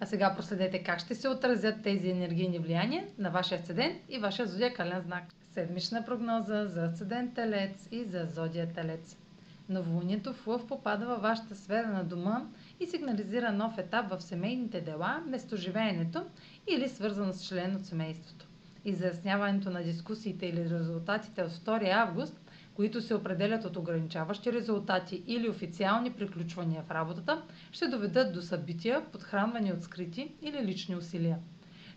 А сега проследете как ще се отразят тези енергийни влияния на вашия асцендент и вашия зодиакален знак. Седмична прогноза за асцендент Телец и за зодия Телец. Новолунието в Лъв попада във вашата сфера на дома и сигнализира нов етап в семейните дела, местоживеенето или свързано с член от семейството. Изясняването на дискусиите или резултатите от 2 август които се определят от ограничаващи резултати или официални приключвания в работата, ще доведат до събития, подхранвани от скрити или лични усилия.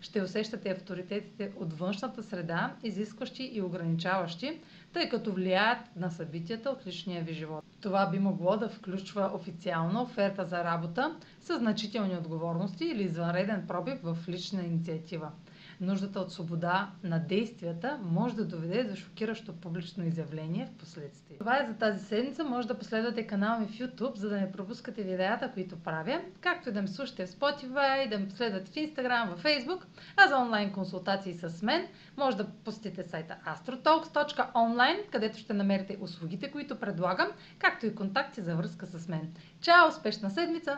Ще усещате авторитетите от външната среда, изискващи и ограничаващи, тъй като влияят на събитията от личния ви живот. Това би могло да включва официална оферта за работа с значителни отговорности или извънреден пробив в лична инициатива. Нуждата от свобода на действията може да доведе до шокиращо публично изявление в последствие. Това е за тази седмица. Може да последвате канала ми в YouTube, за да не пропускате видеята, които правя, както и да ме слушате в Spotify, да ме последвате в Instagram, в Facebook, а за онлайн консултации с мен може да посетите сайта astrotalks.online, където ще намерите услугите, които предлагам, както и контакти за връзка с мен. Чао! Успешна седмица!